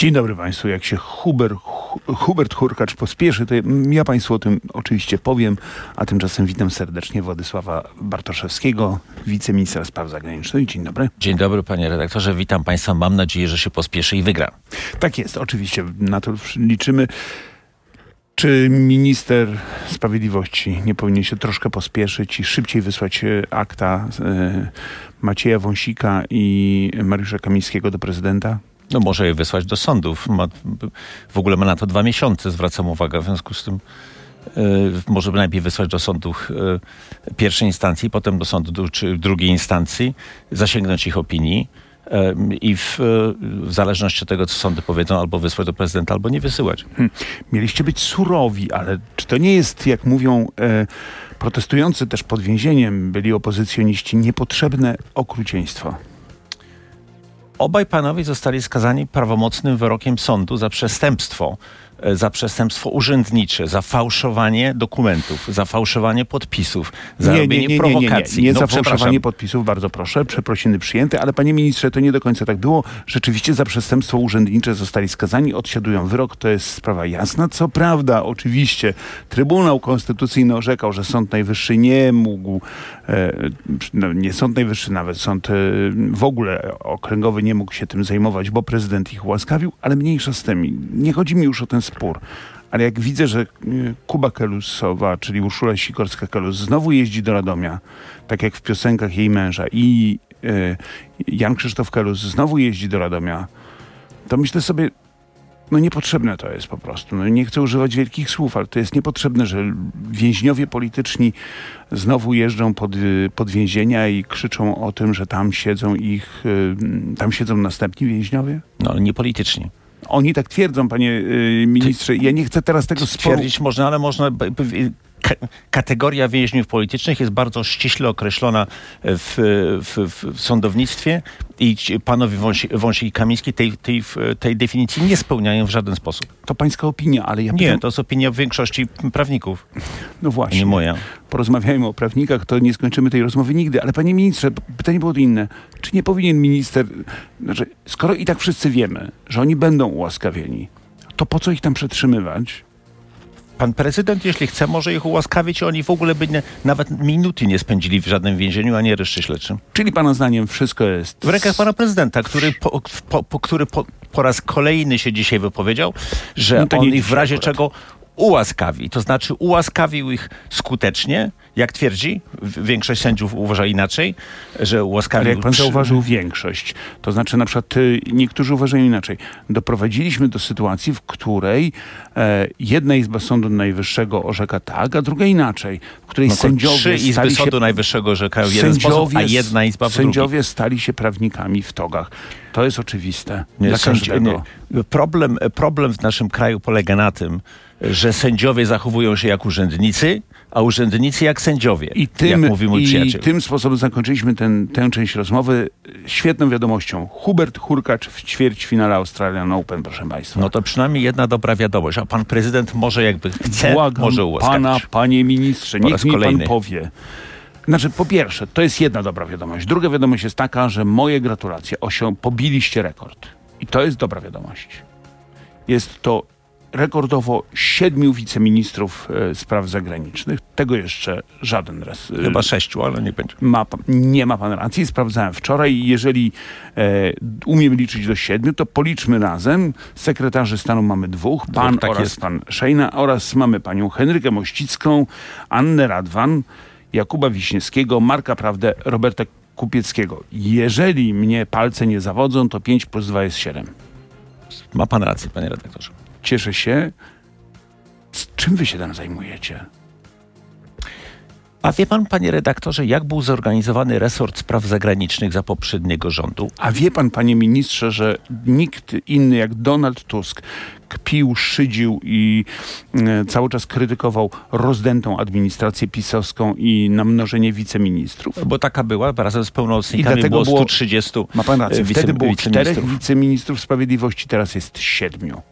Dzień dobry Państwu. Jak się Huber, Hubert Hurkacz pospieszy, to ja Państwu o tym oczywiście powiem, a tymczasem witam serdecznie Władysława Bartoszewskiego, wiceministra spraw zagranicznych. Dzień dobry. Dzień dobry panie redaktorze, witam Państwa. Mam nadzieję, że się pospieszy i wygra. Tak jest, oczywiście na to liczymy. Czy minister sprawiedliwości nie powinien się troszkę pospieszyć i szybciej wysłać e, akta e, Macieja Wąsika i Mariusza Kamińskiego do prezydenta? No może je wysłać do sądów. Ma, w ogóle ma na to dwa miesiące, zwracam uwagę. W związku z tym y, może najpierw wysłać do sądu y, pierwszej instancji, potem do sądu czy drugiej instancji, zasięgnąć ich opinii i w, w, zależności od tego, co sądy powiedzą, albo wysłać do prezydenta, albo nie wysyłać. Hmm. Mieliście być surowi, ale czy to nie jest, jak mówią e, protestujący też pod więzieniem, byli opozycjoniści, niepotrzebne okrucieństwo? Obaj panowie zostali skazani prawomocnym wyrokiem sądu za przestępstwo za przestępstwo urzędnicze, za fałszowanie dokumentów, za fałszowanie podpisów, za nie, robienie nie, nie, prowokacji. Nie, nie, nie, nie no, za fałszowanie podpisów, bardzo proszę, przeprosiny przyjęte, ale panie ministrze, to nie do końca tak było. Rzeczywiście za przestępstwo urzędnicze zostali skazani, odsiadują wyrok, to jest sprawa jasna. Co prawda, oczywiście, Trybunał Konstytucyjny orzekał, że Sąd Najwyższy nie mógł, e, no, nie Sąd Najwyższy, nawet Sąd e, w ogóle okręgowy nie mógł się tym zajmować, bo prezydent ich ułaskawił, ale mniejsza z tym. Nie chodzi mi już o ten spór. Ale jak widzę, że y, Kuba Kelusowa, czyli Urszula Sikorska-Kelus znowu jeździ do Radomia, tak jak w piosenkach jej męża i y, Jan Krzysztof Kelus znowu jeździ do Radomia, to myślę sobie, no niepotrzebne to jest po prostu. No nie chcę używać wielkich słów, ale to jest niepotrzebne, że więźniowie polityczni znowu jeżdżą pod, y, pod więzienia i krzyczą o tym, że tam siedzą ich, tam siedzą następni więźniowie? No ale nie polityczni. Oni tak twierdzą, panie y, ministrze. Ja nie chcę teraz tego stwierdzić sporu... można, ale można kategoria więźniów politycznych jest bardzo ściśle określona w, w, w sądownictwie i panowie Wąsik, Wąsik i Kamiński tej, tej, tej definicji nie spełniają w żaden sposób. To pańska opinia, ale ja pytam... Nie, to jest opinia większości prawników. No właśnie. Nie moja. Porozmawiajmy o prawnikach, to nie skończymy tej rozmowy nigdy. Ale panie ministrze, pytanie było inne. Czy nie powinien minister... Znaczy, skoro i tak wszyscy wiemy, że oni będą ułaskawieni, to po co ich tam przetrzymywać? Pan prezydent, jeśli chce, może ich ułaskawić i oni w ogóle by nie, nawet minuty nie spędzili w żadnym więzieniu, ani areszcie śledczym. Czyli pana zdaniem wszystko jest... W rękach pana prezydenta, który po, po, po który po, po, raz kolejny się dzisiaj wypowiedział, że no on ich w razie akurat. czego ułaskawi. To znaczy ułaskawił ich skutecznie, jak twierdzi, większość sędziów uważa inaczej, że ułaskawił... Ale jak pan zauważył większość, to znaczy na przykład y, niektórzy uważają inaczej. Doprowadziliśmy do sytuacji, w której e, jedna izba Sądu Najwyższego orzeka tak, a druga inaczej. W której no sędziowie trzy izby stali Sądu się, Najwyższego orzekają jeden sposób, a jedna izba w Sędziowie drugi. stali się prawnikami w togach. To jest oczywiste nie, dla każdego. Nie. Problem, problem w naszym kraju polega na tym, że sędziowie zachowują się jak urzędnicy, a urzędnicy jak sędziowie, I tym, jak mówi mój i przyjaciel. tym sposobem zakończyliśmy ten, tę część rozmowy świetną wiadomością. Hubert Hurkacz w ćwierćfinale Australian Open, proszę Państwa. No to przynajmniej jedna dobra wiadomość, a pan prezydent może jakby chce, Błagam może ułaskawić. pana, panie ministrze, niech mi pan powie. Znaczy, po pierwsze, to jest jedna dobra wiadomość. Druga wiadomość jest taka, że moje gratulacje, osią, pobiliście rekord. I to jest dobra wiadomość. Jest to rekordowo siedmiu wiceministrów e, spraw zagranicznych. Tego jeszcze żaden raz. E, Chyba sześciu, ale nie będzie. Ma, nie ma pan racji. Sprawdzałem wczoraj. Jeżeli e, umiem liczyć do siedmiu, to policzmy razem. Sekretarzy stanu mamy dwóch. Pan tak oraz jest. pan Szejna oraz mamy panią Henrykę Mościcką, Annę Radwan, Jakuba Wiśniewskiego, Marka Prawdę, Roberta Kupieckiego. Jeżeli mnie palce nie zawodzą, to 5 plus 2 jest 7. Ma pan rację, panie redaktorze cieszę się. Z czym wy się tam zajmujecie? A wie pan, panie redaktorze, jak był zorganizowany resort spraw zagranicznych za poprzedniego rządu? A wie pan, panie ministrze, że nikt inny jak Donald Tusk kpił, szydził i e, cały czas krytykował rozdętą administrację pisowską i namnożenie wiceministrów? Bo taka była, razem z pełnomocnikami było 130 Ma pan rację, wtedy było czterech wiceministrów sprawiedliwości, teraz jest siedmiu.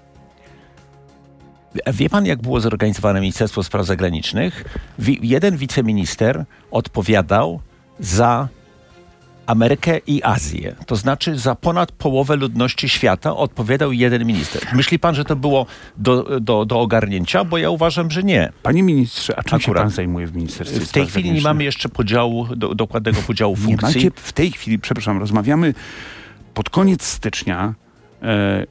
Wie pan, jak było zorganizowane Ministerstwo Spraw Zagranicznych? jeden wiceminister odpowiadał za Amerykę i Azję. To znaczy za ponad połowę ludności świata odpowiadał jeden minister. Myśli pan, że to było do, do, do ogarnięcia? Bo ja uważam, że nie. Panie ministrze, a czym się Akurat. pan zajmuje w Ministerstwie W tej chwili nie mamy jeszcze podziału, do, dokładnego podziału Nie funkcji. macie w tej chwili, przepraszam, rozmawiamy pod koniec stycznia. E,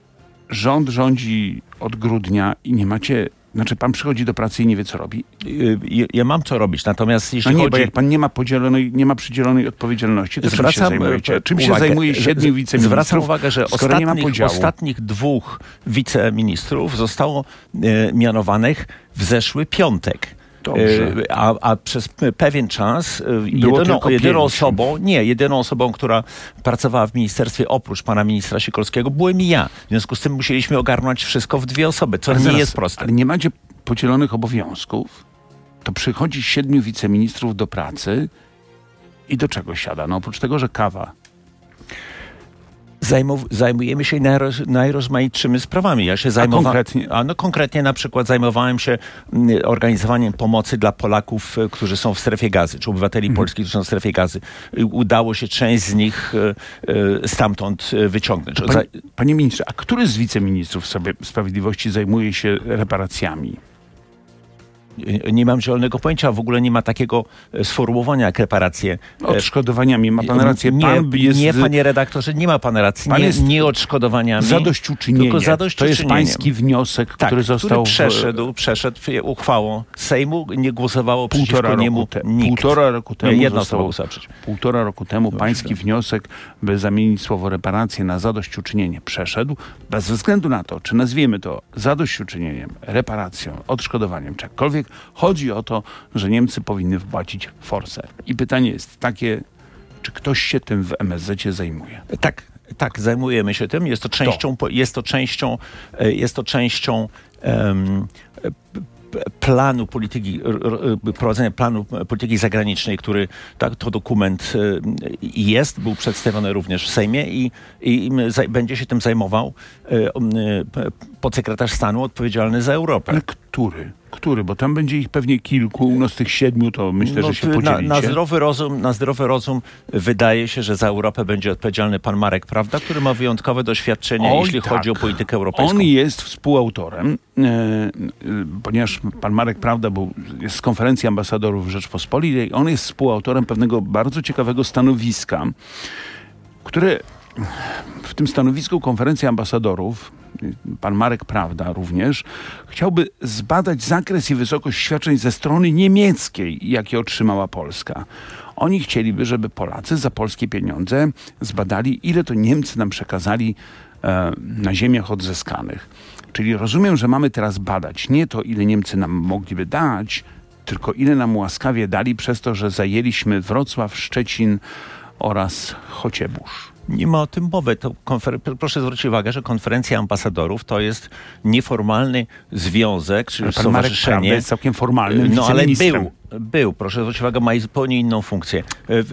rząd rządzi od grudnia i nie macie. Znaczy, pan przychodzi do pracy i nie wie, co robi. Y, Ja, ja mam co robić, natomiast No jeśli nie, chodzi... bo jak pan nie ma podzielonej, nie ma przydzielonej odpowiedzialności, to czym się Zwracam, zajmujecie? Czym się uwagę, zajmuje że- siedmiu Zwracam wiceministrów, uwagę, że ostatnich, ostatnich dwóch wiceministrów zostało e, mianowanych w zeszły piątek. Dobrze. E, A, a przez pewien czas e, Było jedyną, tylko jedyną osobą, nie, jedyną osobą, która pracowała w ministerstwie oprócz pana ministra Sikorskiego byłem i ja. W związku z tym musieliśmy ogarnąć wszystko w dwie osoby, co Ale nie zaraz, jest proste. Ale nie macie podzielonych obowiązków, to przychodzi siedmiu wiceministrów do pracy i do czego siada? No oprócz tego, że kawa. Zajmujemy się najroz, najrozmaitszymi sprawami. Ja się zajmowałem. konkretnie? A no konkretnie na przykład zajmowałem się mm, organizowaniem pomocy dla Polaków, e, którzy są w strefie gazy, czy obywateli Mhm. polskich, którzy są w strefie gazy. Udało się część z nich e, e, stamtąd wyciągnąć. Panie, panie ministrze, a który z wiceministrów sobie sprawiedliwości zajmuje się reparacjami? Nie mam zielonego pojęcia, w ogóle nie ma takiego e, sformułowania jak reparacje. E, Odszkodowaniami. Ma pan rację. Nie, Pan jest nie, panie redaktorze, nie ma pan racji. Pan nie, jest nie odszkodowaniami. zadośćuczynienie. Tylko To zadośćuczynieniem. jest pański wniosek, tak, który został w- przeszedł, przeszedł uchwałą Sejmu, nie głosowało półtora przeciwko niemu roku, te, nikt. półtora roku temu Jedna osoba został, półtora roku temu pański wniosek, by zamienić słowo reparacje na zadośćuczynienie przeszedł, bez względu na to, czy nazwiemy to zadośćuczynieniem, reparacją, odszkodowaniem, czy Chodzi o to, że Niemcy powinny wpłacić forsę. I pytanie jest takie, czy ktoś się tym w MSZ zajmuje? Tak, tak, zajmujemy się tym. Jest to częścią, po- jest to częścią, e, jest to częścią p- planu polityki, r- prowadzenia planu polityki zagranicznej, który tak, to dokument e, jest, był przedstawiony również w Sejmie i, i będzie się tym zajmował e, e, podsekretarz stanu odpowiedzialny za Europę. Który? Który? Bo tam będzie ich pewnie kilku, no z tych siedmiu to myślę, No, że się na, podzielicie. na, zdrowy rozum, na zdrowy rozum wydaje się, że za Europę będzie odpowiedzialny pan Marek, prawda, który ma wyjątkowe doświadczenie, Oj, jeśli tak. chodzi o politykę europejską. On jest współautorem, e, e, ponieważ pan Marek Prawda był, jest z konferencji ambasadorów Rzeczpospolitej, on jest współautorem pewnego bardzo ciekawego stanowiska, które w tym stanowisku konferencji ambasadorów, pan Marek Prawda również, chciałby zbadać zakres i wysokość świadczeń ze strony niemieckiej, jakie otrzymała Polska. Oni chcieliby, żeby Polacy za polskie pieniądze zbadali, ile to Niemcy nam przekazali e, na ziemiach odzyskanych. Czyli rozumiem, że mamy teraz badać nie to, ile Niemcy nam mogliby dać, tylko ile nam łaskawie dali przez to, że zajęliśmy Wrocław, Szczecin oraz Chociebórz. Nie ma o tym mowy. Konfer- proszę zwrócić uwagę, że konferencja ambasadorów to jest nieformalny związek, czy Ale pan Marek Prawda stowarzyszenie. jest całkiem formalnym No ale był, był, proszę zwrócić uwagę, ma zupełnie inną funkcję.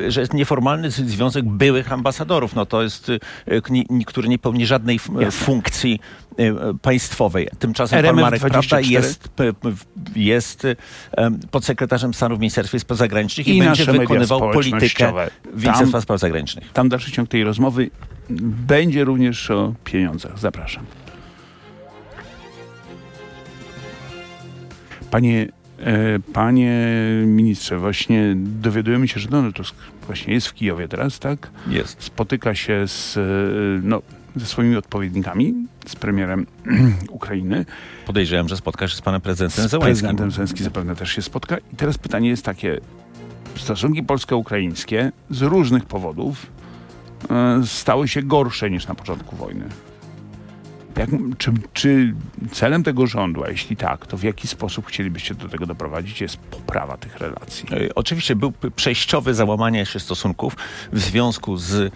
E, Że jest nieformalny związek byłych ambasadorów. No to jest, e, który nie pełni żadnej Jasne. funkcji e, e, państwowej. Tymczasem pan RMF Marek Prawda 24? jest, p- p- jest e, podsekretarzem stanu w Ministerstwie Spraw Zagranicznych i, I będzie wykonywał politykę. Ministerstwa Spraw Zagranicznych. Tam dalszy ciąg tej rozmowy będzie również o pieniądzach. Zapraszam. Panie, panie ministrze, właśnie dowiadujemy się, że Donald Tusk właśnie jest w Kijowie teraz, tak? Jest. Spotyka się z, e, no, ze swoimi odpowiednikami, z premierem Ukrainy. Podejrzewam, że spotka się z panem prezydentem Z Zełańskim. prezydentem Zelenskim zapewne też się spotka. I teraz pytanie jest takie. Stosunki polsko-ukraińskie z różnych powodów e, stały się gorsze niż na początku wojny. Jak, czy, czy celem tego rządu, a jeśli tak, to w jaki sposób chcielibyście do tego doprowadzić, jest poprawa tych relacji? E, Oczywiście był przejściowe załamanie się stosunków w związku z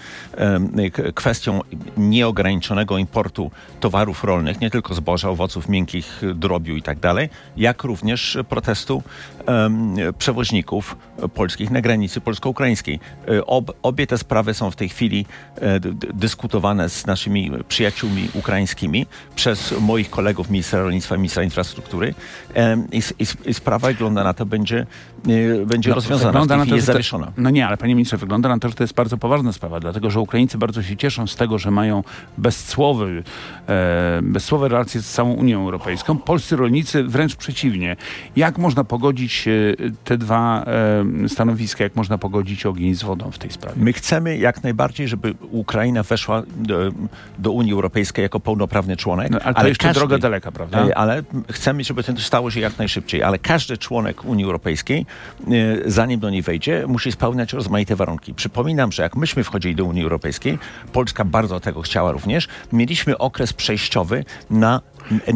k- kwestią nieograniczonego importu towarów rolnych, nie tylko zboża, owoców miękkich, drobiu i tak jak również protestu em, przewoźników polskich na granicy polsko-ukraińskiej. E, Ob, obie te sprawy są w tej chwili e, dyskutowane z naszymi przyjaciółmi ukraińskimi przez moich kolegów ministra rolnictwa, ministra infrastruktury i, i, i sprawa wygląda na to, będzie, będzie no, rozwiązana, wygląda na to, jest zawieszona. no nie, ale panie ministrze, wygląda na to, że to jest bardzo poważna sprawa, dlatego że Ukraińcy bardzo się cieszą z tego, że mają bezcłowy, e, bezcłowe relacje z całą Unią Europejską. Polscy rolnicy wręcz przeciwnie. Jak można pogodzić e, te dwa e, stanowiska, jak można pogodzić ogień z wodą w tej sprawie? My chcemy jak najbardziej, żeby Ukraina weszła do, do Unii Europejskiej jako pełnoprawny członek. No, ale to ale jeszcze każdy, droga daleka, prawda? E, ale chcemy, żeby to stało się jak najszybciej. Ale każdy członek Unii Europejskiej, e, zanim do niej wejdzie, musi spełniać rozmaite warunki. Przypominam, że jak myśmy wchodzili do Unii Europejskiej, Polska bardzo tego chciała również, mieliśmy okres przejściowy na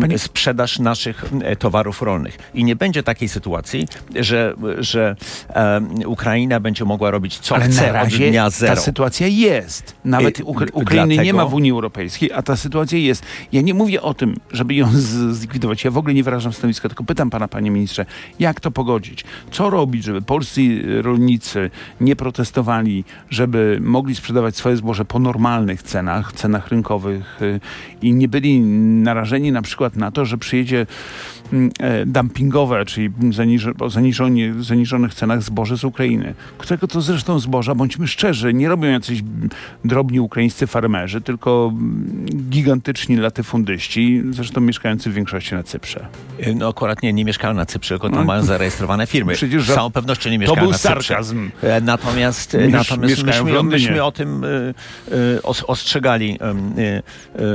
Panie... sprzedaż naszych e, towarów rolnych. I nie będzie takiej sytuacji, że, że um, Ukraina będzie mogła robić co Ale chce na razie od dnia zero. Ta sytuacja jest. Nawet Ukra Ukrainy Dlatego... nie ma w Unii Europejskiej, a ta sytuacja jest. Ja nie mówię o tym, żeby ją zlikwidować. Ja w ogóle nie wyrażam stanowiska, tylko pytam pana, panie ministrze, jak to pogodzić? Co robić, żeby polscy rolnicy nie protestowali, żeby mogli sprzedawać swoje zboże po normalnych cenach, cenach rynkowych y, i nie byli narażeni na na przykład na to, że przyjedzie dumpingowe, czyli o zaniżonie, zaniżonych cenach zboże z Ukrainy, którego to zresztą zboża, bądźmy szczerzy, nie robią jacyś drobni ukraińscy farmerzy, tylko mm, gigantyczni latyfundyści, zresztą mieszkający w większości na Cyprze. E, no akurat nie, nie mieszkają na Cyprze, tylko tam no, mają zarejestrowane firmy. Przecież, Z całą pewnością nie mieszkają na Cyprze. To był sarkazm. E, natomiast, Miesz, natomiast myśmy, myśmy o tym y, y, ostrzegali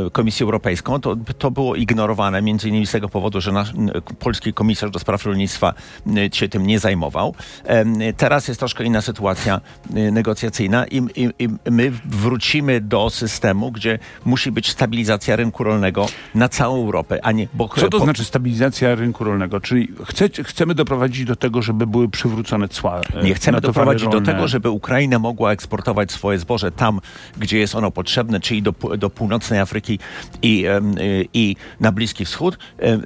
y, Komisję Europejską. To, to było ignorowane ignorowane, między innymi z tego powodu, że nasz polski komisarz do spraw rolnictwa się tym nie zajmował. Teraz jest troszkę inna sytuacja negocjacyjna i, i, i my wrócimy do systemu, gdzie musi być stabilizacja rynku rolnego na całą Europę, a nie... Bo, Co to po... znaczy stabilizacja rynku rolnego? Czyli chce, chcemy doprowadzić do tego, żeby były przywrócone cła e, Nie chcemy doprowadzić rolne. do tego, żeby Ukraina mogła eksportować swoje zboże tam, gdzie jest ono potrzebne, czyli do, do północnej Afryki i, i na Bliski Wschód, e,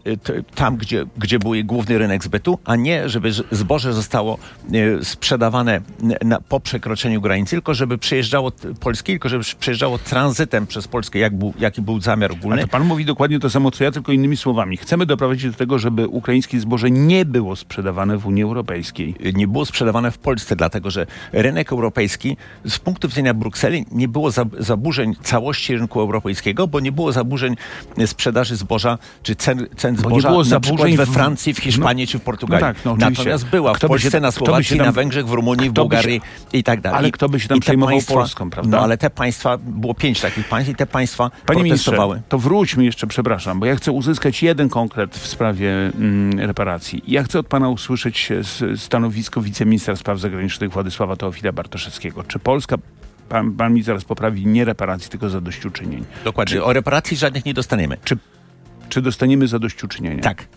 tam gdzie, gdzie był główny rynek zbytu, a nie żeby zboże zostało e, sprzedawane na, po przekroczeniu granicy, tylko żeby przejeżdżało Polski, tylko żeby przejeżdżało tranzytem przez Polskę, jak był, jaki był zamiar ogólny. A to pan mówi dokładnie to samo, co ja, tylko innymi słowami. Chcemy doprowadzić do tego, żeby ukraińskie zboże nie było sprzedawane w Unii Europejskiej. Nie było sprzedawane w Polsce, dlatego że rynek europejski z punktu widzenia Brukseli nie było zaburzeń całości rynku europejskiego, bo nie było zaburzeń sprzedaży zboża czy cen, cen zboża było na przykład we Francji, w Hiszpanii no, czy w Portugalii. No tak, no Natomiast była w Polsce, się, na Słowacji, tam, na Węgrzech, w Rumunii, w Bułgarii się, i tak dalej. Ale kto by się tam przejmował państwa, Polską, prawda? No ale te państwa, było pięć takich państw i te państwa Panie protestowały. Ministrze, to wróćmy jeszcze, przepraszam, bo ja chcę uzyskać jeden konkret w sprawie mm, reparacji. Ja chcę od pana usłyszeć stanowisko wiceministra spraw zagranicznych Władysława Teofila Bartoszewskiego. Czy Polska pan, pan mi zaraz poprawi, nie reparacji, tylko zadośćuczynień. Dokładnie. Czy, o reparacji żadnych nie dostaniemy. Czy czy dostaniemy zadośćuczynienie? Tak.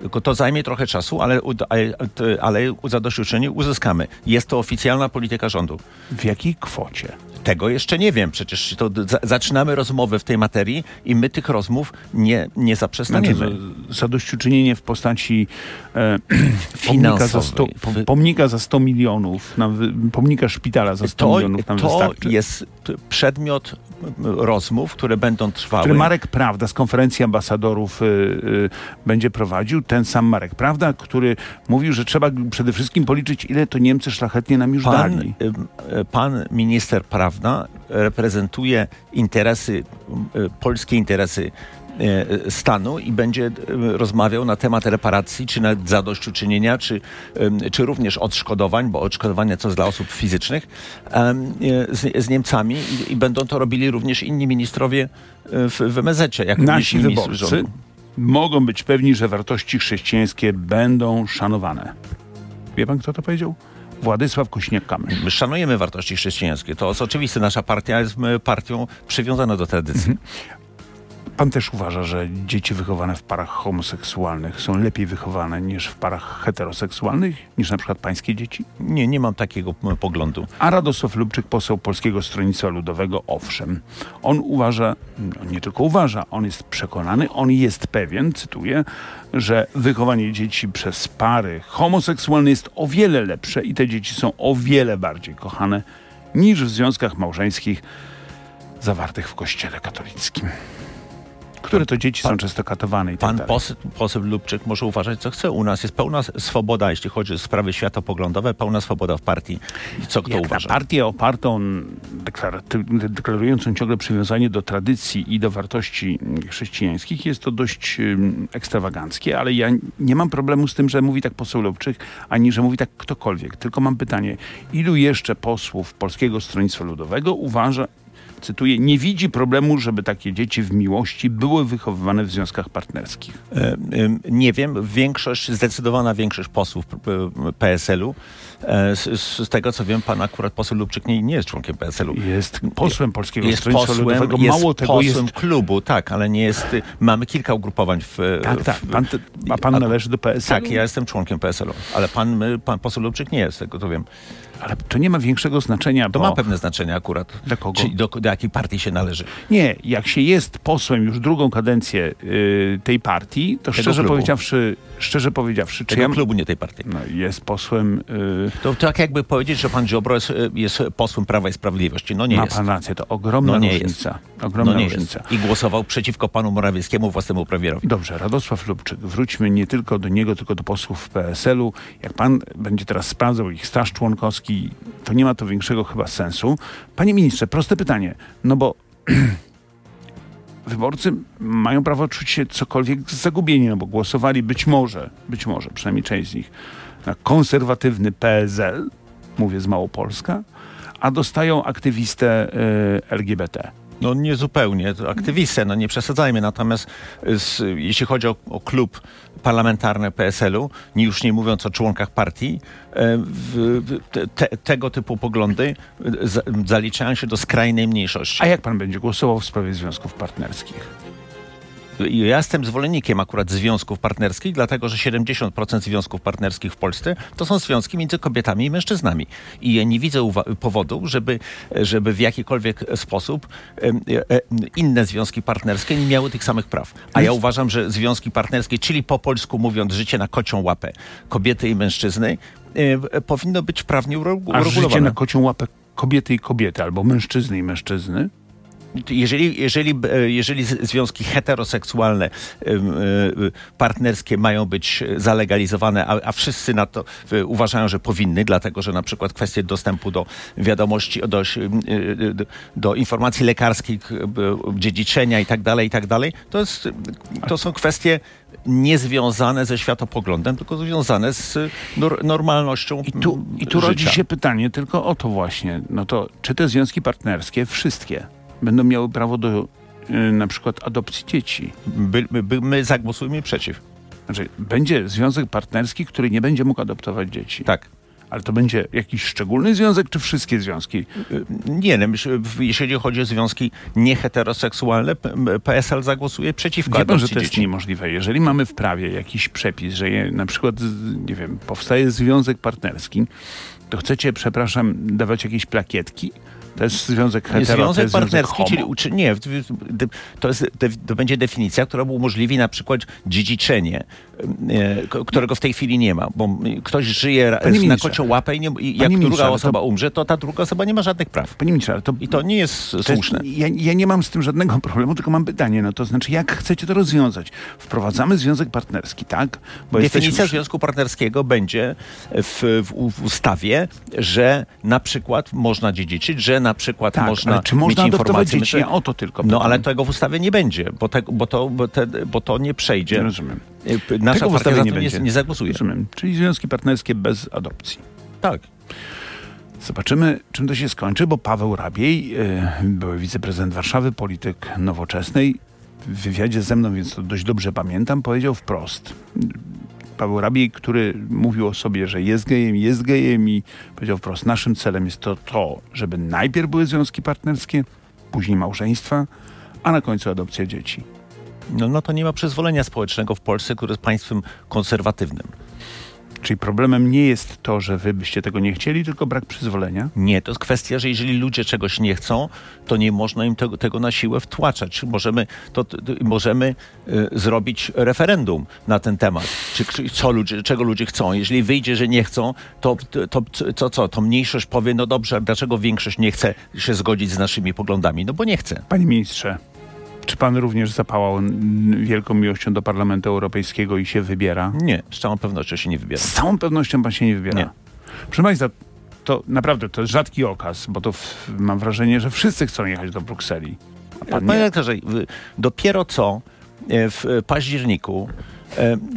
Tylko to zajmie trochę czasu, ale, ale, ale zadośćuczynienie uzyskamy. Jest to oficjalna polityka rządu. W jakiej kwocie? Tego jeszcze nie wiem. Przecież to zaczynamy rozmowy w tej materii i my tych rozmów nie, nie zaprzestaniemy. Znaczy, zadośćuczynienie w postaci e, pomnika, za 100, pomnika za 100 milionów, na, pomnika szpitala za 100 to, milionów nam to wystarczy. jest przedmiot rozmów, które będą trwały. Który Marek Prawda z konferencji ambasadorów y, y, będzie prowadził. Ten sam Marek Prawda, który mówił, że trzeba przede wszystkim policzyć, ile to Niemcy szlachetnie nam już pan, dali. Pan minister Prawda reprezentuje interesy, y, polskie interesy E, stanu i będzie e, rozmawiał na temat reparacji, czy na zadośćuczynienia, czy, czy również odszkodowań, bo odszkodowania co dla osób fizycznych e, z, z Niemcami i, i, będą to robili również inni ministrowie w, w MSZ-cie, jak Nasi wyborcy rządu. Mogą być pewni, że wartości chrześcijańskie będą szanowane. Wie pan, kto to powiedział? Władysław Kośniak-Kamysz. My szanujemy wartości chrześcijańskie. To jest oczywiste. Nasza partia jest partią przywiązaną do tradycji. Pan też uważa, że dzieci wychowane w parach homoseksualnych są lepiej wychowane niż w parach heteroseksualnych, niż na przykład pańskie dzieci? Nie, nie mam takiego poglądu. A Radosław Lubczyk, poseł Polskiego Stronnictwa Ludowego, owszem. On uważa, no nie tylko uważa, on jest przekonany, on jest pewien, cytuję, że wychowanie dzieci przez pary homoseksualne jest o wiele lepsze i te dzieci są o wiele bardziej kochane niż w związkach małżeńskich zawartych w Kościele katolickim. Które to dzieci pan, są często katowane i tak Pan poseł, poseł Lubczyk może uważać, co chce. U nas jest pełna swoboda, jeśli chodzi o sprawy światopoglądowe, pełna swoboda w partii. Co kto Jak uważa? partię opartą, deklarującą ciągle przywiązanie do tradycji i do wartości chrześcijańskich, jest to dość ekstrawaganckie, ale ja nie mam problemu z tym, że mówi tak poseł Lubczyk, ani że mówi tak ktokolwiek. Tylko mam pytanie, ilu jeszcze posłów Polskiego Stronnictwa Ludowego uważa, cytuję, nie widzi problemu, żeby takie dzieci w miłości były wychowywane w związkach partnerskich? E, e, nie wiem. Większość, zdecydowana większość posłów PSL-u, z, z, tego co wiem, pan akurat poseł Lubczyk nie, nie jest członkiem PSL-u. Jest posłem Polskiego jest Stronnictwa posłem, Ludowego. Mało jest tego posłem jest... klubu, tak, ale nie jest... Mamy kilka ugrupowań w... Tak, tak. Pan, a pan należy do PSL-u? Tak, ja jestem członkiem PSL-u, ale pan, pan poseł Lubczyk nie jest, tego to wiem. Ale to nie ma większego znaczenia. To ma pewne znaczenie akurat. Dla kogo? Czyli do, do jakiej partii się należy. Nie, jak się jest posłem już drugą kadencję y, tej partii, to szczerze powiedziawszy, szczerze powiedziawszy, Tego czy ja... klubu, nie tej partii. No, jest posłem... Y... To, tak jakby powiedzieć, że pan Ziobro jest, jest posłem Prawa i Sprawiedliwości. No nie ma jest. pan rację, to ogromna no nie różnica. Jest. Ogromna no nie różnica. Jest. I głosował przeciwko panu Morawieckiemu, własnemu premierowi. Dobrze, Radosław Lubczyk, wróćmy nie tylko do niego, tylko do posłów PSL-u. Jak pan będzie teraz sprawdzał ich staż członkowski, to nie ma to większego chyba sensu. Panie ministrze, proste pytanie, no bo wyborcy mają prawo czuć się cokolwiek zagubieni, no bo głosowali być może, być może, przynajmniej część z nich, na konserwatywny PSL, mówię z Małopolska, a dostają aktywistę y, LGBT. No nie zupełnie, to aktywistę, no nie przesadzajmy. Natomiast z, jeśli chodzi o, o klub parlamentarny PSL-u, już nie mówiąc o członkach partii, e, te, tego typu poglądy zaliczają się do skrajnej mniejszości. A jak pan będzie głosował w sprawie związków partnerskich? Ja jestem zwolennikiem akurat związków partnerskich, dlatego że 70% związków partnerskich w Polsce to są związki między kobietami i mężczyznami. I ja nie widzę powodu, żeby, żeby w jakikolwiek sposób e, e, inne związki partnerskie nie miały tych samych praw. A ja uważam, że związki partnerskie, czyli po polsku mówiąc życie na kocią łapę kobiety i mężczyzny, e, powinno być prawnie uregulowane. A życie na kocią łapę kobiety i kobiety, albo mężczyzny i mężczyzny? Jeżeli, jeżeli, e, jeżeli związki heteroseksualne, e, e, partnerskie mają być zalegalizowane, a, a wszyscy na to uważają, że powinny, dlatego że na przykład kwestie dostępu do wiadomości, do, do, do informacji lekarskich, dziedziczenia i tak dalej, i tak dalej, to, jest, to są kwestie niezwiązane ze światopoglądem, tylko związane z normalnością I tu, i tu rodzi się pytanie tylko o to właśnie, no to czy te związki partnerskie, wszystkie, będą miały prawo do y, na przykład adopcji dzieci. By, by, my zagłosujemy przeciw. Znaczy, będzie związek partnerski, który nie będzie mógł adoptować dzieci. Tak. Ale to będzie jakiś szczególny związek, czy wszystkie związki? Y, nie, no, jeśli chodzi o związki nieheteroseksualne, PSL zagłosuje przeciwko Wie pan, że to jest niemożliwe. Jeżeli mamy w prawie jakiś przepis, że je, na przykład, nie wiem, powstaje związek partnerski, to chcecie, przepraszam, dawać jakieś plakietki? To jest związek hetero, Związek to jest partnerski, związek czyli uczy, nie, to, jest, to będzie definicja, która umożliwi na przykład dziedziczenie, e, którego w tej chwili nie ma, bo ktoś żyje Panie na kocią łapę i, nie, i jak druga osoba to... umrze, to ta druga osoba nie ma żadnych praw. Panie ministrze, to... I to nie jest to słuszne. Jest, ja, ja, nie mam z tym żadnego problemu, tylko mam pytanie, no to znaczy jak chcecie to rozwiązać? Wprowadzamy związek partnerski, tak? Bo Definicja związku partnerskiego będzie w, w, w ustawie, że na przykład można dziedziczyć, że na przykład tak, można czy można mieć informacje. Dzieci? Ja o to tylko. No ale tego w ustawie nie będzie, bo, te, bo, to, bo, te, bo to nie przejdzie. Rozumiem. Y, nasza tego partia nie, będzie. Nie, nie zagłosuje. Rozumiem. Czyli związki partnerskie bez adopcji. Tak. Zobaczymy, czym to się skończy, bo Paweł Rabiej, y, były wiceprezydent Warszawy, polityk nowoczesnej, w wywiadzie ze mną, więc to dość dobrze pamiętam, powiedział wprost. Paweł Rabiej, który mówił o sobie, że jest gejem, jest gejem i powiedział wprost, naszym celem jest to, to żeby najpierw były związki partnerskie, później małżeństwa, a na końcu adopcja dzieci. No, no to nie ma przyzwolenia społecznego w Polsce, które jest państwem konserwatywnym. Czyli problemem nie jest to, że wy byście tego nie chcieli, tylko brak przyzwolenia? Nie, to jest kwestia, że jeżeli ludzie czegoś nie chcą, to nie można im tego, tego na siłę wtłaczać. Możemy, to, to możemy y, zrobić referendum na ten temat. Czy, co ludzie, czego ludzie chcą. Jeżeli wyjdzie, że nie chcą, to, to, to, co? To mniejszość powie, no dobrze, dlaczego większość nie chce się zgodzić z naszymi poglądami? No bo nie chce. Panie ministrze, Czy pan również zapałał wielką miłością do Parlamentu Europejskiego i się wybiera? Nie, z całą pewnością się nie wybiera. Z całą pewnością pan się nie wybiera. Nie. Proszę Państwa, to naprawdę to jest rzadki okaz, bo to w, mam wrażenie, że wszyscy chcą jechać do Brukseli. A pan Panie nie. rektorze, w- dopiero co e, w październiku,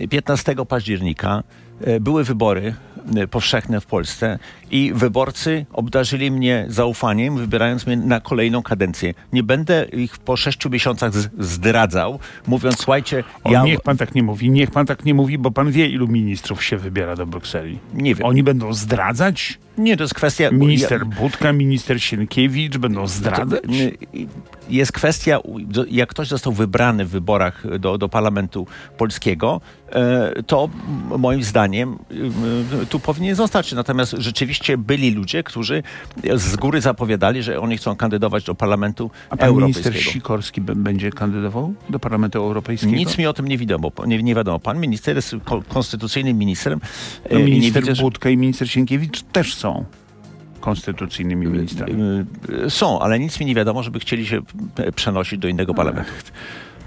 e, 15 października, e, były wybory e, powszechne w Polsce i wyborcy obdarzyli mnie zaufaniem, wybierając mnie na kolejną kadencję. Nie będę ich po sześciu miesiącach zdradzał, mówiąc, słuchajcie, O, ja Niech pan tak nie mówi, niech pan tak nie mówi, bo pan wie, ilu ministrów się wybiera do Brukseli. nie wiem. Oni będą zdradzać? Nie, to jest kwestia... Minister Budka, minister Sienkiewicz będą zdradzać? Jest kwestia, jak ktoś został wybrany w wyborach do, do Parlamentu Polskiego, e, to moim zdaniem tu powinien zostać. Natomiast rzeczywiście byli ludzie, którzy z góry zapowiadali, że oni chcą kandydować do Parlamentu A pan minister Europejskiego. Sikorski b- będzie kandydował do Parlamentu Europejskiego? Nic mi o tym nie wiadomo. Nie, nie wiadomo. Pan minister jest ko- konstytucyjnym ministrem. No, e, minister widzę, Budka i minister Sienkiewicz też są konstytucyjnymi ministrami. e, Są, ale nic mi nie wiadomo, żeby chcieli się e, przenosić do innego parlamentu.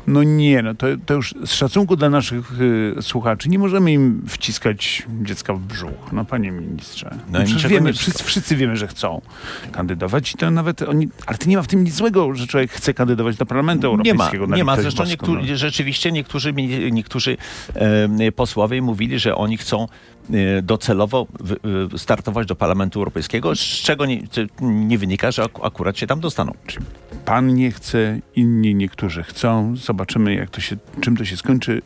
No nie, no to, to już z szacunku dla naszych y, słuchaczy nie możemy im wciskać dziecka w brzuch. No panie ministrze. No No przecież wiemy, wszyscy, wszyscy wiemy, że chcą kandydować i to nawet oni, ale to nie ma w tym nic złego, że człowiek chce kandydować do Parlamentu Nie ma, Europejskiego. nie ma. Zresztą boską, no. rzeczywiście niektórzy, niektórzy e, posłowie mówili, że oni chcą e, docelowo e, startować do Parlamentu Europejskiego, z czego nie, nie wynika, że ak- akurat się tam dostaną. Pan nie chce, inni niektórzy chcą. Zobaczymy, jak to się, czym to się skończy.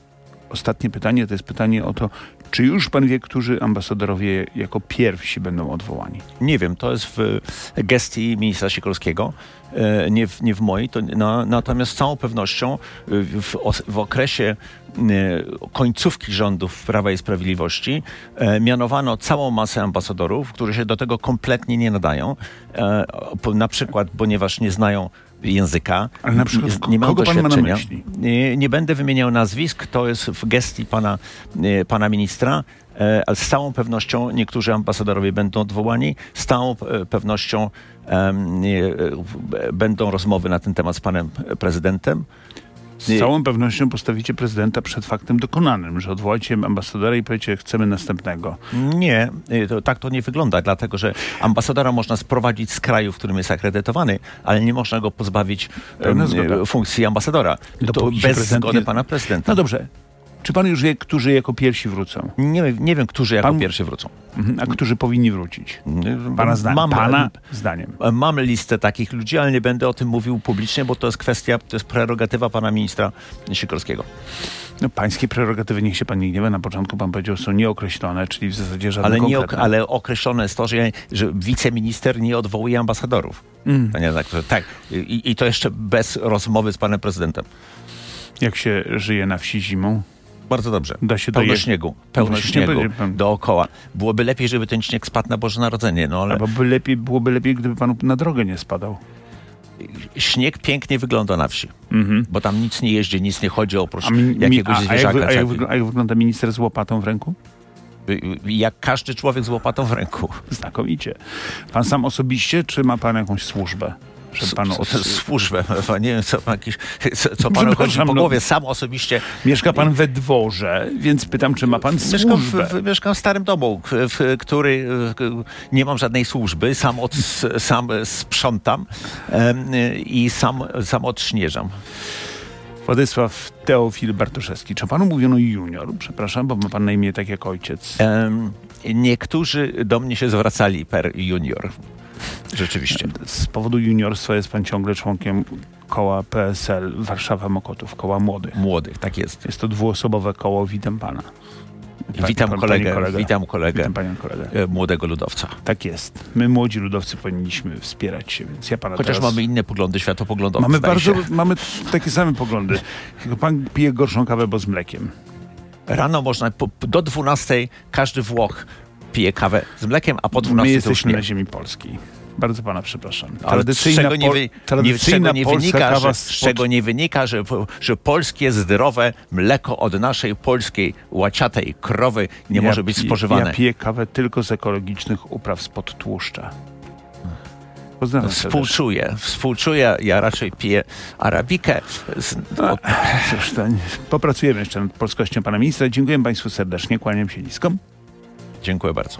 Ostatnie pytanie to jest pytanie o to, czy już pan wie, którzy ambasadorowie jako pierwsi będą odwołani? Nie wiem, to jest w gestii ministra Sikorskiego, e, nie w, nie w mojej. To, na, natomiast z całą pewnością e, w, w okresie e, końcówki rządów Prawa i Sprawiedliwości mianowano całą masę ambasadorów, którzy się do tego kompletnie nie nadają. Na przykład, ponieważ nie znają języka, Ale na przykład nie, nie mają kogo pan ma na doświadczenia. myśli? Nie, nie będę wymieniał nazwisk, to jest w gestii pana, e, pana ministra, e, ale z całą pewnością niektórzy ambasadorowie będą odwołani, z całą e, pewnością e, będą rozmowy na ten temat z panem prezydentem. Z Nie. całą pewnością postawicie prezydenta przed faktem dokonanym, że odwołacie ambasadora i powiecie, chcemy następnego. Nie, e, to, tak to nie wygląda, dlatego że ambasadora można sprowadzić z kraju, w którym jest akredytowany, ale nie można go pozbawić e, funkcji ambasadora. To Dopóki bez zgody pana prezydenta. No dobrze. Czy pan już wie, którzy jako pierwsi wrócą? Nie, nie wiem, którzy jako Pan- pierwsi wrócą. Mhm. A którzy powinni wrócić? Pana zdaniem. Mam, Pana zdaniem. Mam listę takich ludzi, ale nie będę o tym mówił publicznie, bo to jest kwestia, to jest prerogatywa pana ministra Sikorskiego. No, pańskie prerogatywy, niech się pan nie gniewa. Na początku pan powiedział, są nieokreślone, czyli w zasadzie żadne Ale, nie, ok- ale określone jest to, że, że wiceminister nie odwołuje ambasadorów. Mm. Panie redaktorze, tak. I, I to jeszcze bez rozmowy z panem prezydentem. Jak się żyje na wsi zimą? Bardzo dobrze. Da się Pełno śniegu. Pełno Właśnie śniegu będzie dookoła. Byłoby lepiej, żeby ten śnieg spadł na Boże Narodzenie, no ale Albo by lepiej, byłoby lepiej, gdyby panu na drogę nie spadał. śnieg pięknie wygląda na wsi, Mhm. bo tam nic nie jeździ, nic nie chodzi oprócz A, mi, mi, jakiegoś a, a, jak, zwierzaka. wy- a, jak, czy- wygl- a jak wygląda minister z łopatą w ręku? jak każdy człowiek z łopatą w ręku. Znakomicie. Pan sam osobiście, czy ma pan jakąś służbę? Panu od... s- Służbę, nie wiem, co, pan jakiś, co, co panu chodzi po no. głowie. Sam osobiście Mieszka pan we dworze, więc pytam, czy ma pan mieszkam w, służbę? mieszkam w starym domu, w, który nie mam żadnej służby, sam, od, sam sprzątam i sam, sam odśnieżam. Władysław Teofil Bartoszewski. Czy panu mówiono junior? Przepraszam, bo ma pan na imię tak jak ojciec. Niektórzy do mnie się zwracali per junior. Rzeczywiście. Z powodu juniorstwa jest pan ciągle członkiem koła PSL Warszawa Mokotów, koła młodych. Młodych, tak jest. Jest to dwuosobowe koło, witam pana. Pa- Witam pan- kolegę, kolega. witam kolegę, Witam panią kolegę. e, młodego ludowca. Tak jest. My młodzi ludowcy powinniśmy wspierać się, więc ja pana Chociaż teraz... mamy inne poglądy światopoglądowe. Mamy bardzo, się. mamy takie same poglądy. Tylko pan pije gorszą kawę, bo z mlekiem. Rano można, po, do 12 każdy Włoch pije kawę z mlekiem, a po 12 My jesteśmy na ziemi polskiej. Bardzo pana przepraszam. Ale z czego nie, wy, nie, z tradycyjna czego nie polska wynika, kawa z z czego nie wynika że, że polskie zdrowe mleko od naszej polskiej łaciatej krowy nie może być spożywane. Ja piję kawę tylko z ekologicznych upraw spod tłuszcza. Pozdrawiam serdecznie. Współczuję, współczuję. Ja raczej piję arabikę. Z, No, od, cóż, to, popracujemy jeszcze nad polskością pana ministra. Dziękuję państwu serdecznie, kłaniam się nisko. Dziękuję bardzo.